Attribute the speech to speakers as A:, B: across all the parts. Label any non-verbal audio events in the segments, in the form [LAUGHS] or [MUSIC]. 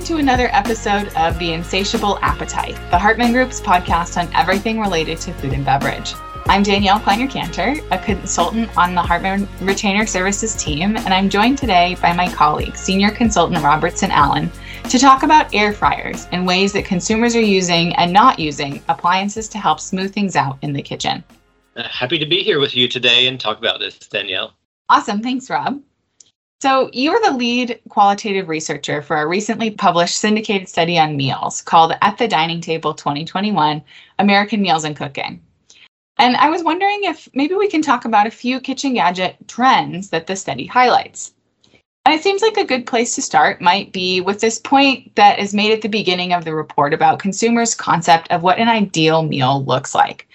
A: Welcome to another episode of The Insatiable Appetite, the Hartman Group's podcast on everything related to food and beverage. I'm Danielle Kleiner Cantor, a consultant on the Hartman Retainer Services team, and I'm joined today by my colleague, Senior Consultant Robertson Allen, to talk about air fryers and ways that consumers are using and not using appliances to help smooth things out in the kitchen.
B: Uh, happy to be here with you today and talk about this, Danielle.
A: Awesome. Thanks, Rob. So, you're the lead qualitative researcher for a recently published syndicated study on meals called At the Dining Table 2021 American Meals and Cooking. And I was wondering if maybe we can talk about a few kitchen gadget trends that the study highlights. And it seems like a good place to start might be with this point that is made at the beginning of the report about consumers' concept of what an ideal meal looks like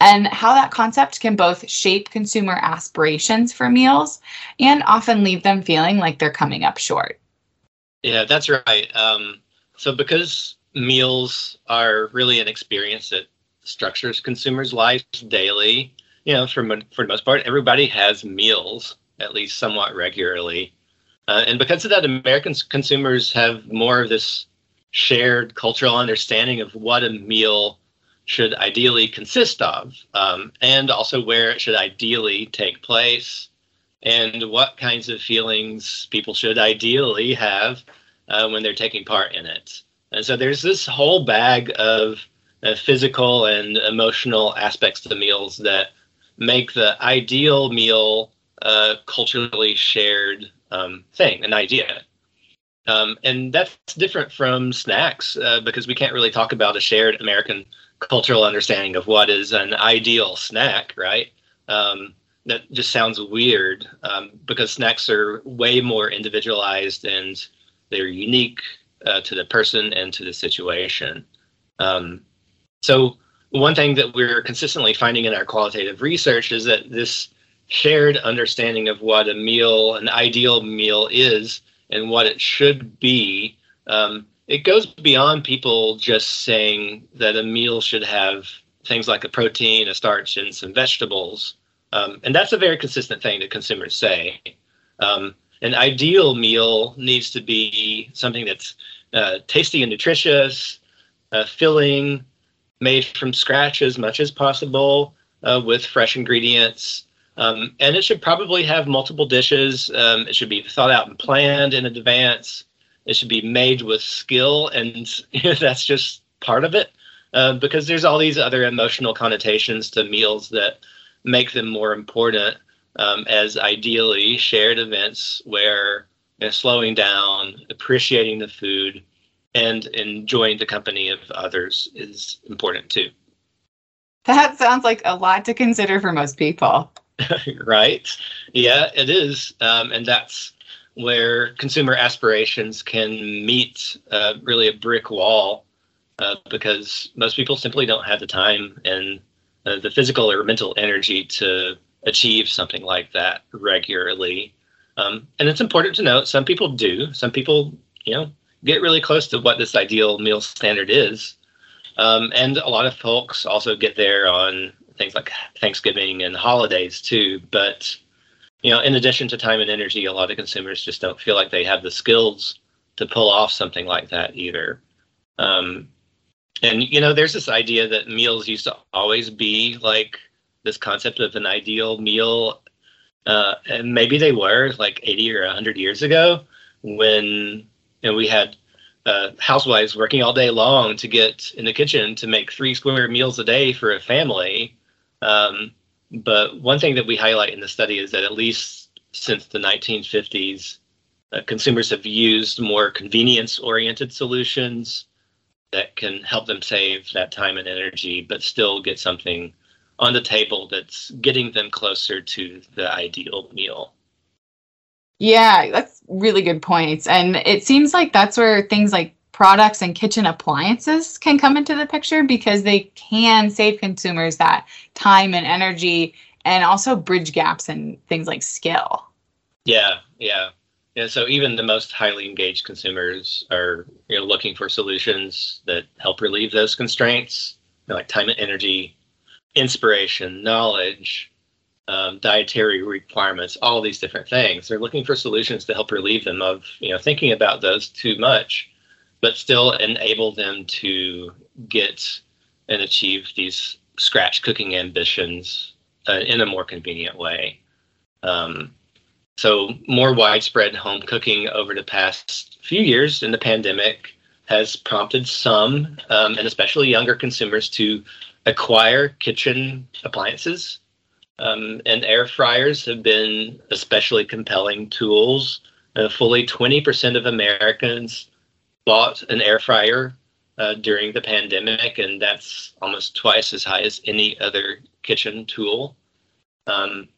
A: and how that concept can both shape consumer aspirations for meals and often leave them feeling like they're coming up short.
B: Yeah, that's right. Um, so, because meals are really an experience that structures consumers' lives daily, you know, for, for the most part, everybody has meals at least somewhat regularly. Uh, and because of that, American consumers have more of this shared cultural understanding of what a meal should ideally consist of, um, and also where it should ideally take place, and what kinds of feelings people should ideally have uh, when they're taking part in it. And so there's this whole bag of uh, physical and emotional aspects to meals that make the ideal meal a culturally shared um, thing, an idea. Um, and that's different from snacks uh, because we can't really talk about a shared American cultural understanding of what is an ideal snack, right? Um, that just sounds weird um, because snacks are way more individualized and they're unique uh, to the person and to the situation. Um, so, one thing that we're consistently finding in our qualitative research is that this shared understanding of what a meal, an ideal meal is, and what it should be um, it goes beyond people just saying that a meal should have things like a protein, a starch, and some vegetables. Um, and that's a very consistent thing that consumers say. Um, an ideal meal needs to be something that's uh, tasty and nutritious, uh, filling, made from scratch as much as possible, uh, with fresh ingredients. Um, and it should probably have multiple dishes. Um, it should be thought out and planned in advance. It should be made with skill, and [LAUGHS] that's just part of it. Uh, because there's all these other emotional connotations to meals that make them more important um, as ideally shared events where you know, slowing down, appreciating the food, and enjoying the company of others is important too.
A: That sounds like a lot to consider for most people. [LAUGHS]
B: right? Yeah, it is. Um, and that's where consumer aspirations can meet uh, really a brick wall uh, because most people simply don't have the time and uh, the physical or mental energy to achieve something like that regularly. Um, and it's important to note some people do. Some people, you know, get really close to what this ideal meal standard is. Um, and a lot of folks also get there on things like Thanksgiving and holidays too. But you know, in addition to time and energy, a lot of consumers just don't feel like they have the skills to pull off something like that either. Um, and you know, there's this idea that meals used to always be like this concept of an ideal meal, uh, and maybe they were like 80 or 100 years ago when you know, we had uh, housewives working all day long to get in the kitchen to make three square meals a day for a family. Um, but one thing that we highlight in the study is that at least since the 1950s, uh, consumers have used more convenience oriented solutions that can help them save that time and energy, but still get something on the table that's getting them closer to the ideal meal.
A: Yeah, that's really good points. And it seems like that's where things like products and kitchen appliances can come into the picture because they can save consumers that time and energy and also bridge gaps in things like skill.
B: Yeah, yeah. Yeah, so even the most highly engaged consumers are you know looking for solutions that help relieve those constraints, you know, like time and energy, inspiration, knowledge, um, dietary requirements, all these different things. They're looking for solutions to help relieve them of you know thinking about those too much but still enable them to get and achieve these scratch cooking ambitions uh, in a more convenient way. Um, so, more widespread home cooking over the past few years in the pandemic has prompted some, um, and especially younger consumers, to acquire kitchen appliances. Um, and air fryers have been especially compelling tools. Uh, fully 20% of Americans bought an air fryer uh, during the pandemic, and that's almost twice as high as any other kitchen tool. Um,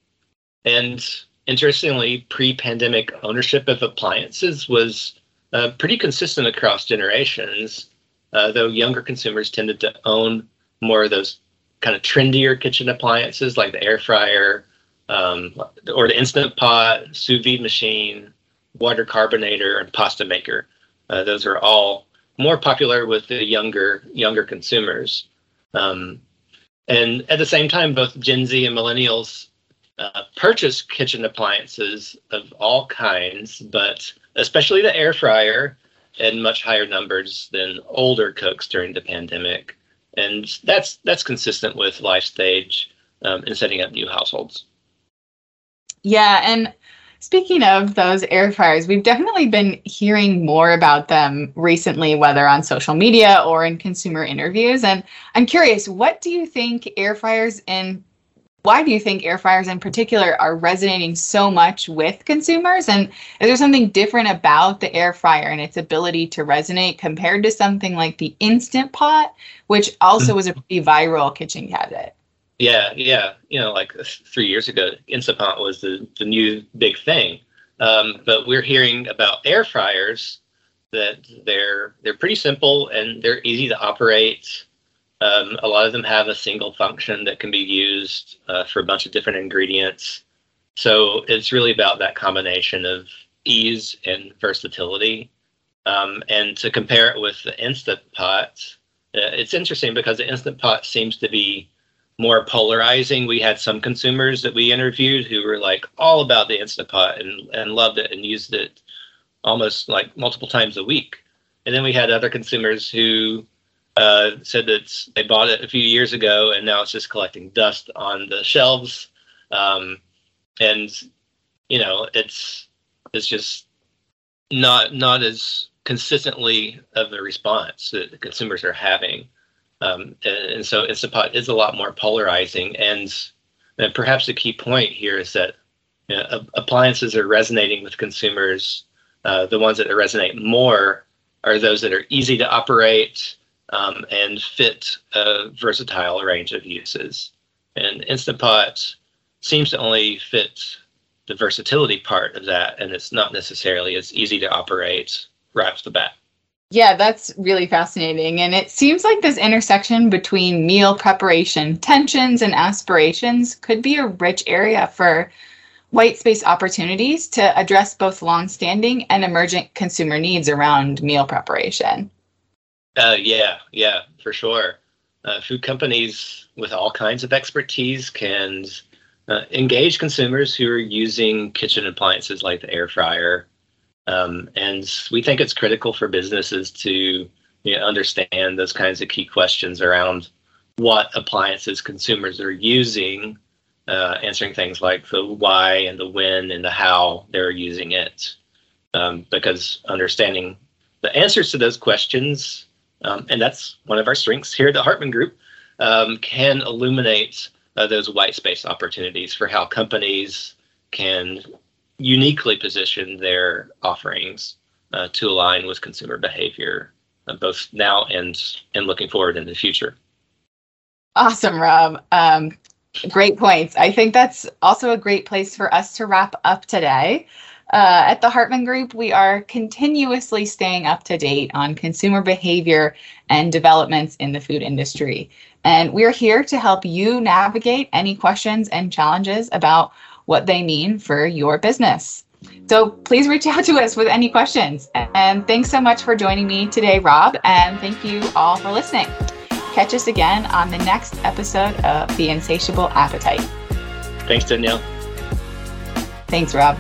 B: and interestingly, pre pandemic ownership of appliances was uh, pretty consistent across generations, uh, though younger consumers tended to own more of those kind of trendier kitchen appliances like the air fryer um, or the instant pot, sous vide machine, water carbonator, and pasta maker. Uh, those are all more popular with the younger younger consumers. Um, and at the same time, both Gen Z and millennials uh, purchase kitchen appliances of all kinds, but especially the air fryer in much higher numbers than older cooks during the pandemic. And that's that's consistent with life stage um, in setting up new households.
A: Yeah, and speaking of those air fryers, we've definitely been hearing more about them recently, whether on social media or in consumer interviews. And I'm curious, what do you think air fryers in why do you think air fryers in particular are resonating so much with consumers? And is there something different about the air fryer and its ability to resonate compared to something like the Instant Pot, which also mm. was a pretty viral kitchen cabinet?
B: Yeah, yeah. You know, like three years ago, Instant Pot was the, the new big thing. Um, but we're hearing about air fryers that they're they're pretty simple and they're easy to operate. Um, a lot of them have a single function that can be used uh, for a bunch of different ingredients. So it's really about that combination of ease and versatility. Um, and to compare it with the Instant Pot, uh, it's interesting because the Instant Pot seems to be more polarizing. We had some consumers that we interviewed who were like all about the Instant Pot and, and loved it and used it almost like multiple times a week. And then we had other consumers who uh, said that they bought it a few years ago and now it's just collecting dust on the shelves. Um, and you know, it's it's just not not as consistently of a response that the consumers are having. Um, and, so Instant Pot is a lot more polarizing. And, and perhaps the key point here is that you know, appliances are resonating with consumers. Uh, the ones that resonate more are those that are easy to operate, um, and fit a versatile range of uses. And Instant Pot seems to only fit the versatility part of that, and it's not necessarily as easy to operate right off the bat.
A: Yeah, that's really fascinating. And it seems like this intersection between meal preparation, tensions, and aspirations could be a rich area for white space opportunities to address both longstanding and emergent consumer needs around meal preparation.
B: Uh, yeah, yeah, for sure. Uh, food companies with all kinds of expertise can uh, engage consumers who are using kitchen appliances like the air fryer. Um, and we think it's critical for businesses to you know, understand those kinds of key questions around what appliances consumers are using, uh, answering things like the why and the when and the how they're using it. Um, because understanding the answers to those questions um, and that's one of our strengths here at the Hartman Group, um, can illuminate uh, those white space opportunities for how companies can uniquely position their offerings uh, to align with consumer behavior, uh, both now and and looking forward in the future.
A: Awesome, Rob. Um, great points. I think that's also a great place for us to wrap up today. Uh, at the Hartman Group, we are continuously staying up to date on consumer behavior and developments in the food industry. And we're here to help you navigate any questions and challenges about what they mean for your business. So please reach out to us with any questions. And thanks so much for joining me today, Rob. And thank you all for listening. Catch us again on the next episode of The Insatiable Appetite.
B: Thanks, Danielle.
A: Thanks, Rob.